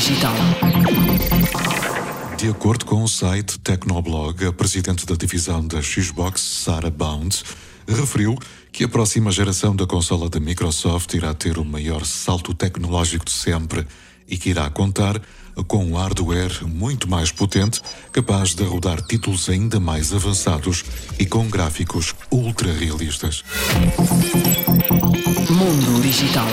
Digital. De acordo com o site Tecnoblog, a presidente da divisão da Xbox, Sarah Bounds, referiu que a próxima geração da consola da Microsoft irá ter o maior salto tecnológico de sempre e que irá contar com um hardware muito mais potente, capaz de rodar títulos ainda mais avançados e com gráficos ultra realistas. Mundo Digital.